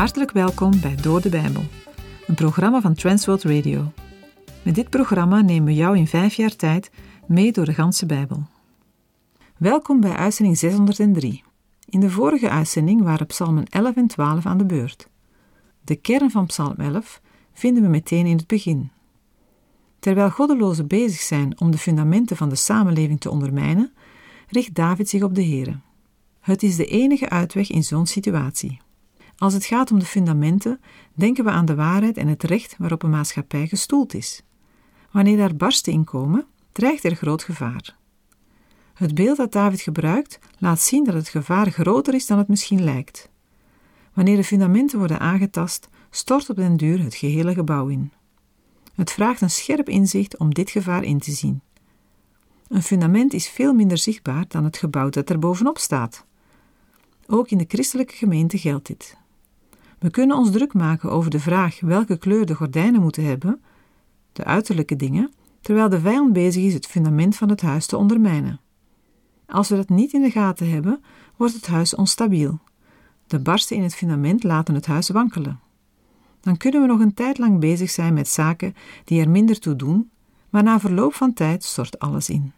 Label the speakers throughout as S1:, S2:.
S1: Hartelijk welkom bij Door de Bijbel, een programma van Transworld Radio. Met dit programma nemen we jou in vijf jaar tijd mee door de ganse Bijbel. Welkom bij uitzending 603. In de vorige uitzending waren psalmen 11 en 12 aan de beurt. De kern van psalm 11 vinden we meteen in het begin. Terwijl goddelozen bezig zijn om de fundamenten van de samenleving te ondermijnen, richt David zich op de Here. Het is de enige uitweg in zo'n situatie. Als het gaat om de fundamenten, denken we aan de waarheid en het recht waarop een maatschappij gestoeld is. Wanneer daar barsten in komen, dreigt er groot gevaar. Het beeld dat David gebruikt laat zien dat het gevaar groter is dan het misschien lijkt. Wanneer de fundamenten worden aangetast, stort op den duur het gehele gebouw in. Het vraagt een scherp inzicht om dit gevaar in te zien. Een fundament is veel minder zichtbaar dan het gebouw dat er bovenop staat. Ook in de christelijke gemeente geldt dit. We kunnen ons druk maken over de vraag welke kleur de gordijnen moeten hebben, de uiterlijke dingen, terwijl de vijand bezig is het fundament van het huis te ondermijnen. Als we dat niet in de gaten hebben, wordt het huis onstabiel. De barsten in het fundament laten het huis wankelen. Dan kunnen we nog een tijd lang bezig zijn met zaken die er minder toe doen, maar na verloop van tijd stort alles in.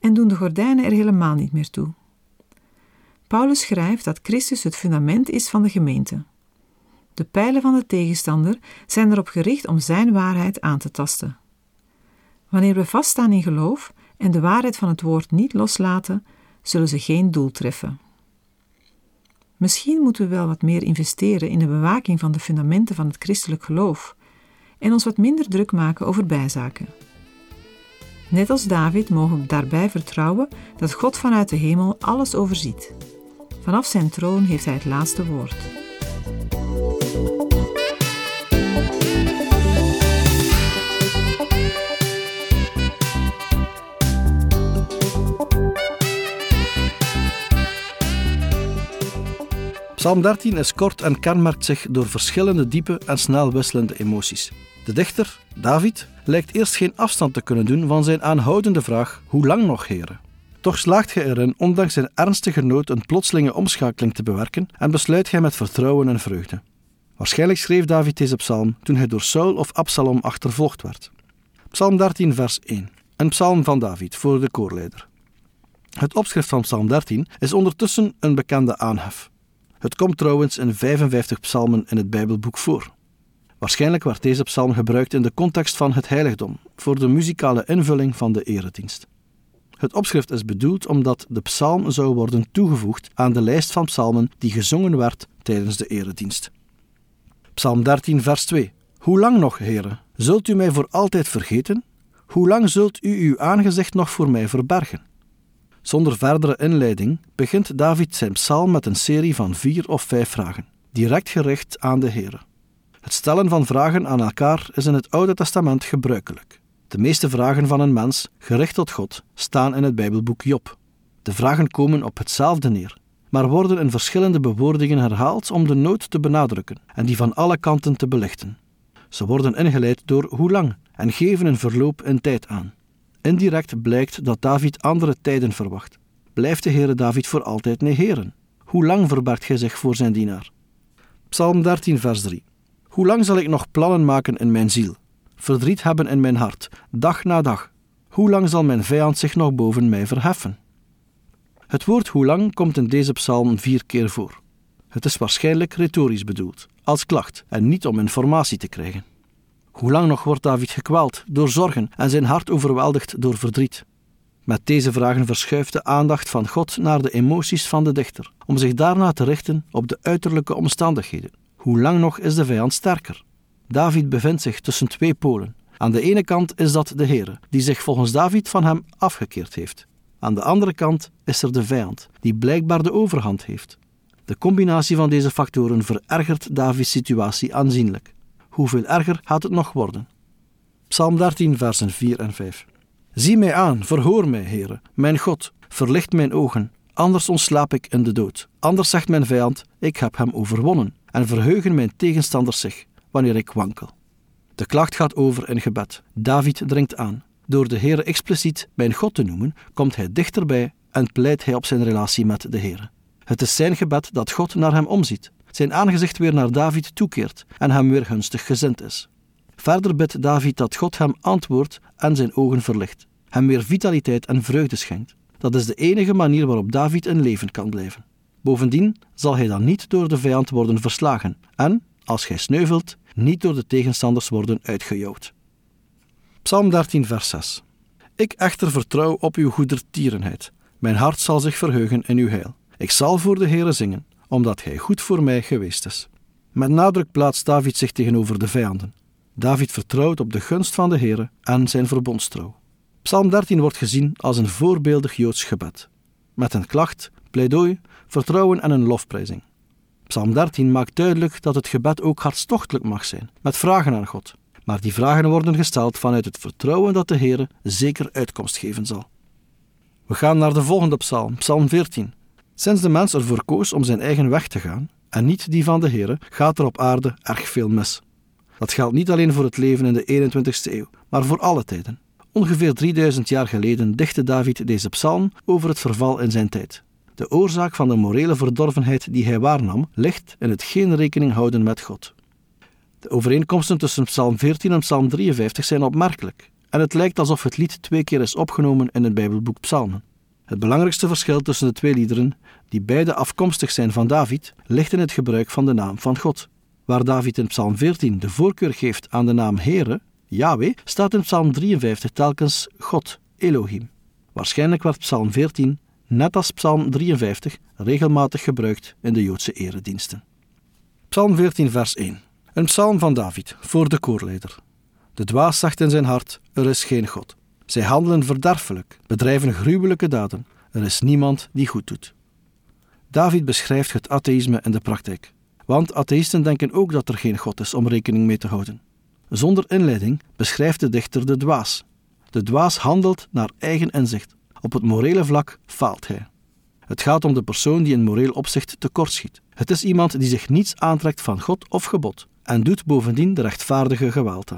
S1: En doen de gordijnen er helemaal niet meer toe. Paulus schrijft dat Christus het fundament is van de gemeente. De pijlen van de tegenstander zijn erop gericht om zijn waarheid aan te tasten. Wanneer we vaststaan in geloof en de waarheid van het woord niet loslaten, zullen ze geen doel treffen. Misschien moeten we wel wat meer investeren in de bewaking van de fundamenten van het christelijk geloof en ons wat minder druk maken over bijzaken. Net als David mogen we daarbij vertrouwen dat God vanuit de hemel alles overziet. Vanaf zijn troon heeft hij het laatste woord.
S2: Psalm 13 is kort en kenmerkt zich door verschillende diepe en snel wisselende emoties. De dichter, David, lijkt eerst geen afstand te kunnen doen van zijn aanhoudende vraag: Hoe lang nog, heren? Toch slaagt hij erin, ondanks zijn ernstige nood, een plotselinge omschakeling te bewerken en besluit hij met vertrouwen en vreugde. Waarschijnlijk schreef David deze psalm toen hij door Saul of Absalom achtervolgd werd. Psalm 13, vers 1. Een psalm van David voor de koorleider. Het opschrift van Psalm 13 is ondertussen een bekende aanhef. Het komt trouwens in 55 psalmen in het Bijbelboek voor. Waarschijnlijk werd deze psalm gebruikt in de context van het heiligdom, voor de muzikale invulling van de eredienst. Het opschrift is bedoeld omdat de psalm zou worden toegevoegd aan de lijst van psalmen die gezongen werd tijdens de eredienst. Psalm 13, vers 2. Hoe lang nog, heren? Zult u mij voor altijd vergeten? Hoe lang zult u uw aangezicht nog voor mij verbergen? Zonder verdere inleiding begint David zijn psalm met een serie van vier of vijf vragen, direct gericht aan de Heer. Het stellen van vragen aan elkaar is in het Oude Testament gebruikelijk. De meeste vragen van een mens, gericht tot God, staan in het Bijbelboek Job. De vragen komen op hetzelfde neer, maar worden in verschillende bewoordingen herhaald om de nood te benadrukken en die van alle kanten te belichten. Ze worden ingeleid door hoe lang en geven een verloop in tijd aan. Indirect blijkt dat David andere tijden verwacht. Blijft de Heere David voor altijd negeren? Hoe lang verbergt gij zich voor zijn dienaar? Psalm 13, vers 3. Hoe lang zal ik nog plannen maken in mijn ziel? Verdriet hebben in mijn hart, dag na dag. Hoe lang zal mijn vijand zich nog boven mij verheffen? Het woord hoe lang komt in deze psalm vier keer voor. Het is waarschijnlijk retorisch bedoeld, als klacht en niet om informatie te krijgen. Hoe lang nog wordt David gekweld door zorgen en zijn hart overweldigd door verdriet? Met deze vragen verschuift de aandacht van God naar de emoties van de dichter, om zich daarna te richten op de uiterlijke omstandigheden. Hoe lang nog is de vijand sterker? David bevindt zich tussen twee polen. Aan de ene kant is dat de Heere, die zich volgens David van hem afgekeerd heeft. Aan de andere kant is er de vijand, die blijkbaar de overhand heeft. De combinatie van deze factoren verergert Davids situatie aanzienlijk. Hoeveel erger gaat het nog worden? Psalm 13, versen 4 en 5. Zie mij aan, verhoor mij, Heere, mijn God, verlicht mijn ogen, anders ontslaap ik in de dood. Anders zegt mijn vijand, ik heb hem overwonnen, en verheugen mijn tegenstanders zich, wanneer ik wankel. De klacht gaat over in gebed. David dringt aan. Door de Heere expliciet mijn God te noemen, komt hij dichterbij en pleit hij op zijn relatie met de Heere. Het is zijn gebed dat God naar hem omziet. zijn aangezicht weer naar David toekeert en hem weer gunstig gezind is. Verder bidt David dat God hem antwoordt en zijn ogen verlicht, hem weer vitaliteit en vreugde schenkt. Dat is de enige manier waarop David in leven kan blijven. Bovendien zal hij dan niet door de vijand worden verslagen en, als hij sneuvelt, niet door de tegenstanders worden uitgejouwd. Psalm 13, vers 6. Ik echter vertrouw op uw goedertierenheid. Mijn hart zal zich verheugen in uw heil. Ik zal voor de Heere zingen, omdat hij goed voor mij geweest is. Met nadruk plaatst David zich tegenover de vijanden. David vertrouwt op de gunst van de Heere en zijn verbondstrouw. Psalm 13 wordt gezien als een voorbeeldig Joods gebed. Met een klacht, pleidooi, vertrouwen en een lofprijzing. Psalm 13 maakt duidelijk dat het gebed ook hartstochtelijk mag zijn, met vragen aan God. Maar die vragen worden gesteld vanuit het vertrouwen dat de Heere zeker uitkomst geven zal. We gaan naar de volgende psalm, psalm 14. Sinds de mens ervoor koos om zijn eigen weg te gaan, en niet die van de Heere, gaat er op aarde erg veel mis. Dat geldt niet alleen voor het leven in de 21ste eeuw, maar voor alle tijden. Ongeveer 3000 jaar geleden dichtte David deze psalm over het verval in zijn tijd. De oorzaak van de morele verdorvenheid die hij waarnam, ligt in het geen rekening houden met God. De overeenkomsten tussen Psalm 14 en Psalm 53 zijn opmerkelijk, en het lijkt alsof het lied twee keer is opgenomen in het Bijbelboek Psalmen. Het belangrijkste verschil tussen de twee liederen, die beide afkomstig zijn van David, ligt in het gebruik van de naam van God. Waar David in Psalm 14 de voorkeur geeft aan de naam Heere, Yahweh, staat in Psalm 53 telkens God, Elohim. Waarschijnlijk werd Psalm 14, net als Psalm 53, regelmatig gebruikt in de Joodse erediensten. Psalm 14, vers 1. Een psalm van David voor de koorleider. De dwaas zegt in zijn hart: Er is geen God. Zij handelen verderfelijk, bedrijven gruwelijke daden. Er is niemand die goed doet. David beschrijft het atheïsme in de praktijk. Want atheïsten denken ook dat er geen God is om rekening mee te houden. Zonder inleiding beschrijft de dichter de dwaas. De dwaas handelt naar eigen inzicht. Op het morele vlak faalt hij. Het gaat om de persoon die in moreel opzicht tekortschiet. Het is iemand die zich niets aantrekt van God of gebod en doet bovendien de rechtvaardige geweld.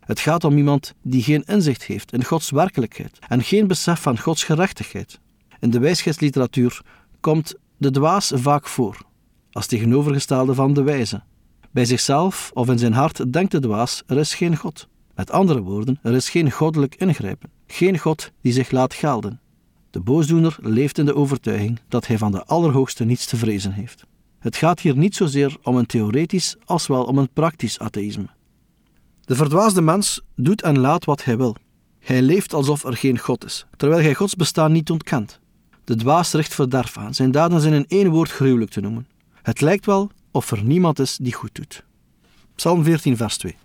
S2: Het gaat om iemand die geen inzicht heeft in Gods werkelijkheid en geen besef van Gods gerechtigheid. In de wijsheidsliteratuur komt de dwaas vaak voor, als tegenovergestelde van de wijze. Bij zichzelf of in zijn hart denkt de dwaas: er is geen God. Met andere woorden, er is geen goddelijk ingrijpen, geen God die zich laat gelden. De boosdoener leeft in de overtuiging dat hij van de Allerhoogste niets te vrezen heeft. Het gaat hier niet zozeer om een theoretisch als wel om een praktisch atheïsme. De verdwaasde mens doet en laat wat hij wil. Hij leeft alsof er geen God is, terwijl hij Gods bestaan niet ontkent. De dwaas richt verderf aan. Zijn daden zijn in één woord gruwelijk te noemen. Het lijkt wel of er niemand is die goed doet. Psalm 14, vers 2.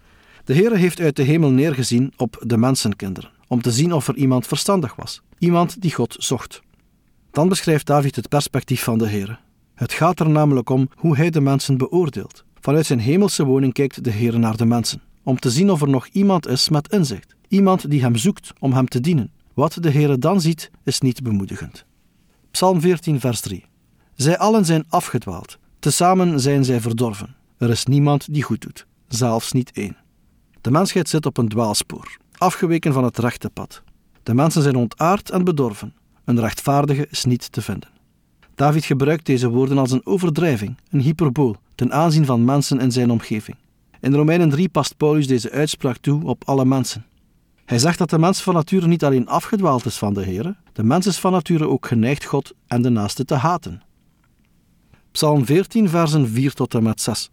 S2: De Heere heeft uit de hemel neergezien op de mensenkinderen, om te zien of er iemand verstandig was, iemand die God zocht. Dan beschrijft David het perspectief van de Heere. Het gaat er namelijk om hoe hij de mensen beoordeelt. Vanuit zijn hemelse woning kijkt de Heer naar de mensen, om te zien of er nog iemand is met inzicht, iemand die hem zoekt om hem te dienen. Wat de Heer dan ziet, is niet bemoedigend. Psalm 14, vers 3. Zij allen zijn afgedwaald, tezamen zijn zij verdorven. Er is niemand die goed doet, zelfs niet één. De mensheid zit op een dwaalspoor, afgeweken van het rechte pad. De mensen zijn ontaard en bedorven. Een rechtvaardige is niet te vinden. David gebruikt deze woorden als een overdrijving, een hyperbool, ten aanzien van mensen in zijn omgeving. In Romeinen 3 past Paulus deze uitspraak toe op alle mensen. Hij zegt dat de mens van nature niet alleen afgedwaald is van de Heer, de mens is van nature ook geneigd God en de naaste te haten. Psalm 14, versen 4 tot en met 6.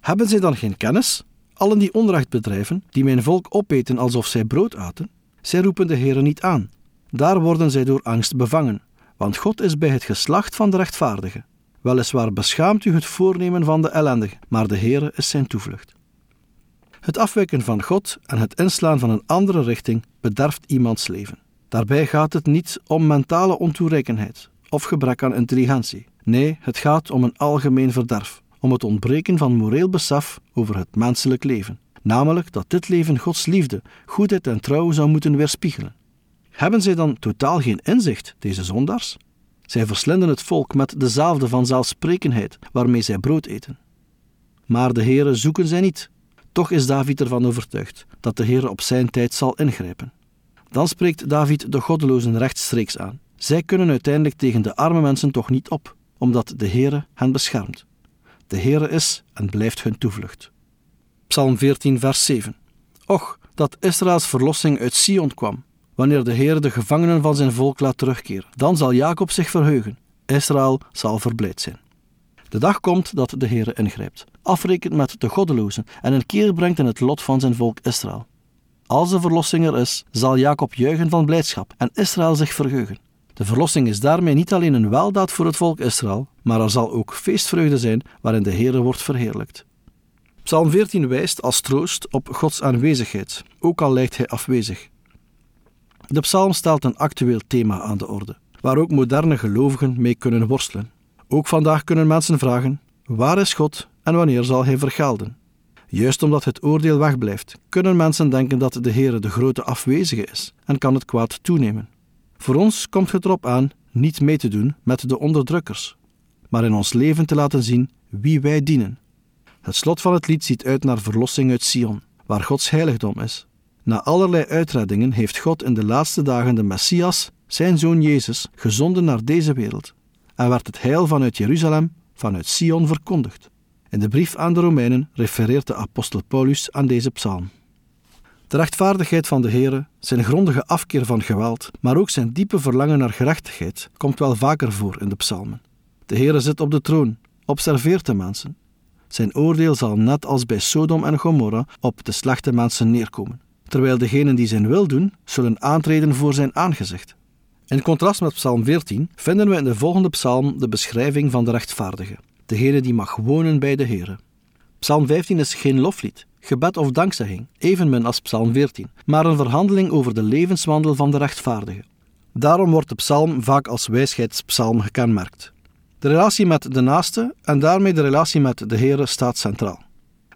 S2: Hebben zij dan geen kennis? Allen die onrecht bedrijven, die mijn volk opeten alsof zij brood aten, zij roepen de Heere niet aan. Daar worden zij door angst bevangen, want God is bij het geslacht van de rechtvaardigen. Weliswaar beschaamt u het voornemen van de ellendige, maar de Heere is zijn toevlucht. Het afwijken van God en het inslaan van een andere richting bederft iemands leven. Daarbij gaat het niet om mentale ontoerekenheid of gebrek aan intelligentie. Nee, het gaat om een algemeen verderf, om het ontbreken van moreel besef over het menselijk leven. Namelijk dat dit leven Gods liefde, goedheid en trouw zou moeten weerspiegelen. Hebben zij dan totaal geen inzicht, deze zondaars? Zij verslinden het volk met dezelfde vanzelfsprekendheid waarmee zij brood eten. Maar de Heere zoeken zij niet. Toch is David ervan overtuigd dat de Heere op zijn tijd zal ingrijpen. Dan spreekt David de goddelozen rechtstreeks aan. Zij kunnen uiteindelijk tegen de arme mensen toch niet op, omdat de Heere hen beschermt. De Heere is en blijft hun toevlucht. Psalm 14, vers 7. Och, dat Israëls verlossing uit Sion kwam. Wanneer de Heer de gevangenen van zijn volk laat terugkeren, dan zal Jacob zich verheugen. Israël zal verblijd zijn. De dag komt dat de Heer ingrijpt, afrekent met de goddelozen en een keer brengt in het lot van zijn volk Israël. Als de verlossing er is, zal Jacob juichen van blijdschap en Israël zich verheugen. De verlossing is daarmee niet alleen een weldaad voor het volk Israël, maar er zal ook feestvreugde zijn waarin de Heer wordt verheerlijkt. Psalm 14 wijst als troost op Gods aanwezigheid, ook al lijkt hij afwezig. De psalm stelt een actueel thema aan de orde, waar ook moderne gelovigen mee kunnen worstelen. Ook vandaag kunnen mensen vragen: waar is God en wanneer zal hij vergelden? Juist omdat het oordeel wegblijft, kunnen mensen denken dat de Heer de grote afwezige is en kan het kwaad toenemen. Voor ons komt het erop aan niet mee te doen met de onderdrukkers, maar in ons leven te laten zien wie wij dienen. Het slot van het lied ziet uit naar verlossing uit Sion, waar Gods heiligdom is. Na allerlei uitreddingen heeft God in de laatste dagen de Messias, zijn zoon Jezus, gezonden naar deze wereld en werd het heil vanuit Jeruzalem, vanuit Sion verkondigd. In de brief aan de Romeinen refereert de apostel Paulus aan deze psalm. De rechtvaardigheid van de Heere, zijn grondige afkeer van geweld, maar ook zijn diepe verlangen naar gerechtigheid, komt wel vaker voor in de psalmen. De Heere zit op de troon, observeert de mensen. Zijn oordeel zal net als bij Sodom en Gomorra op de slechte mensen neerkomen, terwijl degenen die zijn wil doen, zullen aantreden voor zijn aangezicht. In contrast met Psalm 14 vinden we in de volgende psalm de beschrijving van de rechtvaardige, degene die mag wonen bij de Heere. Psalm 15 is geen loflied, gebed of dankzegging, evenmin als Psalm 14, maar een verhandeling over de levenswandel van de rechtvaardige. Daarom wordt de psalm vaak als wijsheidspsalm gekenmerkt. De relatie met de naaste en daarmee de relatie met de Heere staat centraal.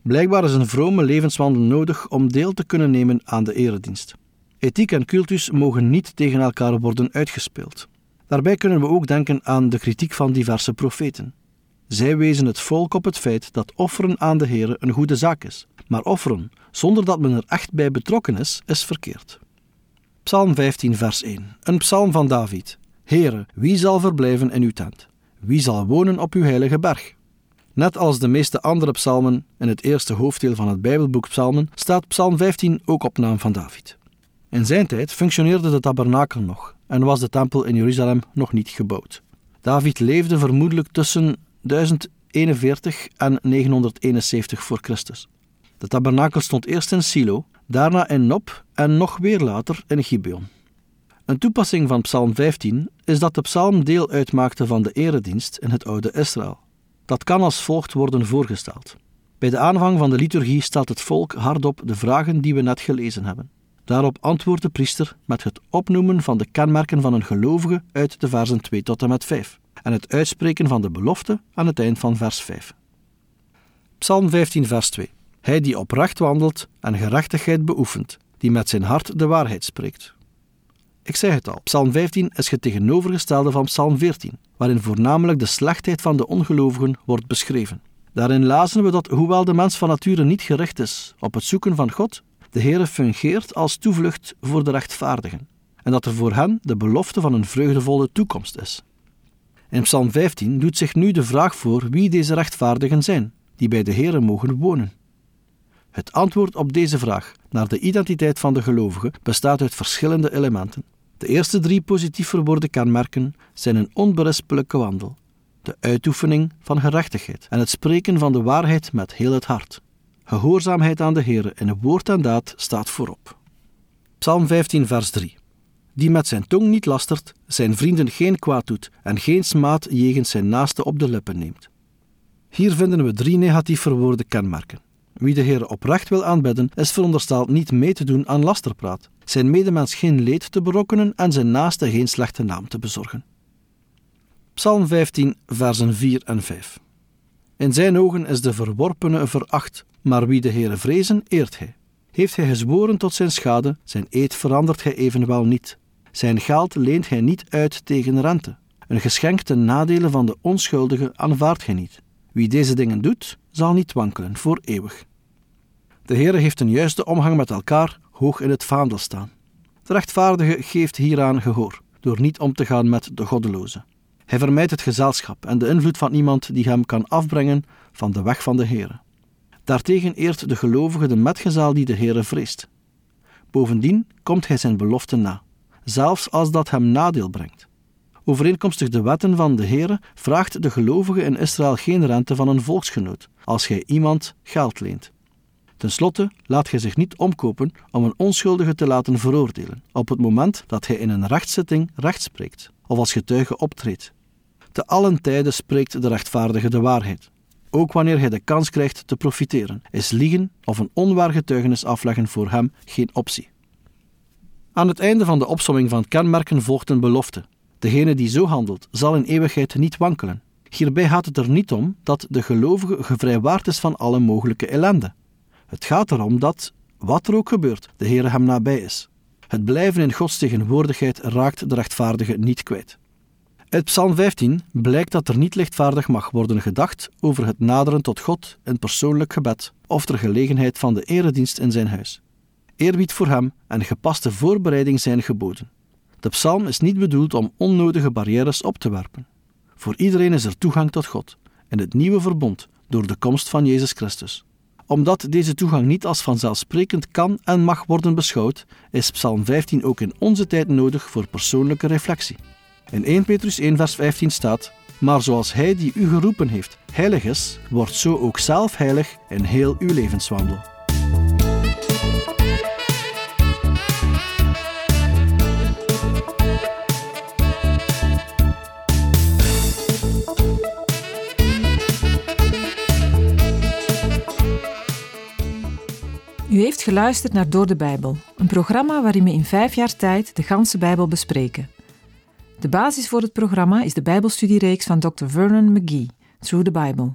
S2: Blijkbaar is een vrome levenswandel nodig om deel te kunnen nemen aan de eredienst. Ethiek en cultus mogen niet tegen elkaar worden uitgespeeld. Daarbij kunnen we ook denken aan de kritiek van diverse profeten. Zij wezen het volk op het feit dat offeren aan de Heer een goede zaak is, maar offeren zonder dat men er echt bij betrokken is, is verkeerd. Psalm 15, vers 1. Een psalm van David. Heere, wie zal verblijven in uw tent? Wie zal wonen op uw heilige berg? Net als de meeste andere psalmen in het eerste hoofddeel van het Bijbelboek Psalmen staat Psalm 15 ook op naam van David. In zijn tijd functioneerde de tabernakel nog en was de tempel in Jeruzalem nog niet gebouwd. David leefde vermoedelijk tussen 1041 en 971 voor Christus. De tabernakel stond eerst in Silo, daarna in Nob en nog weer later in Gibeon. Een toepassing van Psalm 15 is dat de psalm deel uitmaakte van de eredienst in het oude Israël. Dat kan als volgt worden voorgesteld. Bij de aanvang van de liturgie stelt het volk hardop de vragen die we net gelezen hebben. Daarop antwoordt de priester met het opnoemen van de kenmerken van een gelovige uit de versen 2 tot en met 5 en het uitspreken van de belofte aan het eind van vers 5. Psalm 15, vers 2. Hij die oprecht wandelt en gerechtigheid beoefent, die met zijn hart de waarheid spreekt. Ik zeg het al, Psalm 15 is het tegenovergestelde van Psalm 14, waarin voornamelijk de slechtheid van de ongelovigen wordt beschreven. Daarin lazen we dat, hoewel de mens van nature niet gericht is op het zoeken van God, de Heere fungeert als toevlucht voor de rechtvaardigen en dat er voor hen de belofte van een vreugdevolle toekomst is. In Psalm 15 doet zich nu de vraag voor wie deze rechtvaardigen zijn, die bij de Heere mogen wonen. Het antwoord op deze vraag naar de identiteit van de gelovige bestaat uit verschillende elementen. De eerste drie positief verwoorde kenmerken zijn een onberispelijke wandel, de uitoefening van gerechtigheid en het spreken van de waarheid met heel het hart. Gehoorzaamheid aan de Heere in woord en daad staat voorop. Psalm 15, vers 3. Die met zijn tong niet lastert, zijn vrienden geen kwaad doet en geen smaad jegens zijn naaste op de lippen neemt. Hier vinden we drie negatief verwoorde kenmerken. Wie de Heer oprecht wil aanbidden, is verondersteld niet mee te doen aan lasterpraat, zijn medemens geen leed te berokkenen en zijn naaste geen slechte naam te bezorgen. Psalm 15, versen 4 en 5. In zijn ogen is de verworpene veracht, maar wie de Heere vrezen, eert hij. Heeft hij gezworen tot zijn schade, zijn eed verandert hij evenwel niet. Zijn geld leent hij niet uit tegen rente. Een geschenk ten nadele van de onschuldige aanvaardt hij niet. Wie deze dingen doet, zal niet wankelen voor eeuwig. De Heere heeft een juiste omgang met elkaar hoog in het vaandel staan. De rechtvaardige geeft hieraan gehoor, door niet om te gaan met de goddeloze. Hij vermijdt het gezelschap en de invloed van iemand die hem kan afbrengen van de weg van de Heere. Daartegen eert de gelovige de metgezel die de Heere vreest. Bovendien komt hij zijn belofte na, zelfs als dat hem nadeel brengt. Overeenkomstig de wetten van de Heere vraagt de gelovige in Israël geen rente van een volksgenoot als hij iemand geld leent. Ten slotte laat hij zich niet omkopen om een onschuldige te laten veroordelen op het moment dat hij in een rechtszitting recht spreekt of als getuige optreedt. Te allen tijden spreekt de rechtvaardige de waarheid. Ook wanneer hij de kans krijgt te profiteren, is liegen of een onwaar getuigenis afleggen voor hem geen optie. Aan het einde van de opsomming van kenmerken volgt een belofte. Degene die zo handelt, zal in eeuwigheid niet wankelen. Hierbij gaat het er niet om dat de gelovige gevrijwaard is van alle mogelijke ellende. Het gaat erom dat, wat er ook gebeurt, de Heer hem nabij is. Het blijven in Gods tegenwoordigheid raakt de rechtvaardige niet kwijt. Uit Psalm 15 blijkt dat er niet lichtvaardig mag worden gedacht over het naderen tot God in persoonlijk gebed of ter gelegenheid van de eredienst in zijn huis. Eerbied voor hem en gepaste voorbereiding zijn geboden. De psalm is niet bedoeld om onnodige barrières op te werpen. Voor iedereen is er toegang tot God in het nieuwe verbond door de komst van Jezus Christus. Omdat deze toegang niet als vanzelfsprekend kan en mag worden beschouwd, is Psalm 15 ook in onze tijd nodig voor persoonlijke reflectie. In 1 Petrus 1 vers 15 staat: Maar zoals Hij die u geroepen heeft heilig is, wordt zo ook zelf heilig in heel uw levenswandel.
S1: U heeft geluisterd naar Door de Bijbel, een programma waarin we in vijf jaar tijd de ganse Bijbel bespreken. De basis voor het programma is de Bijbelstudiereeks van Dr. Vernon McGee, Through the Bible.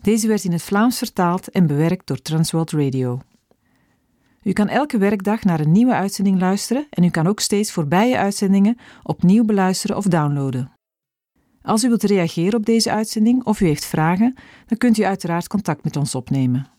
S1: Deze werd in het Vlaams vertaald en bewerkt door Transworld Radio. U kan elke werkdag naar een nieuwe uitzending luisteren en u kan ook steeds voorbije uitzendingen opnieuw beluisteren of downloaden. Als u wilt reageren op deze uitzending of u heeft vragen, dan kunt u uiteraard contact met ons opnemen.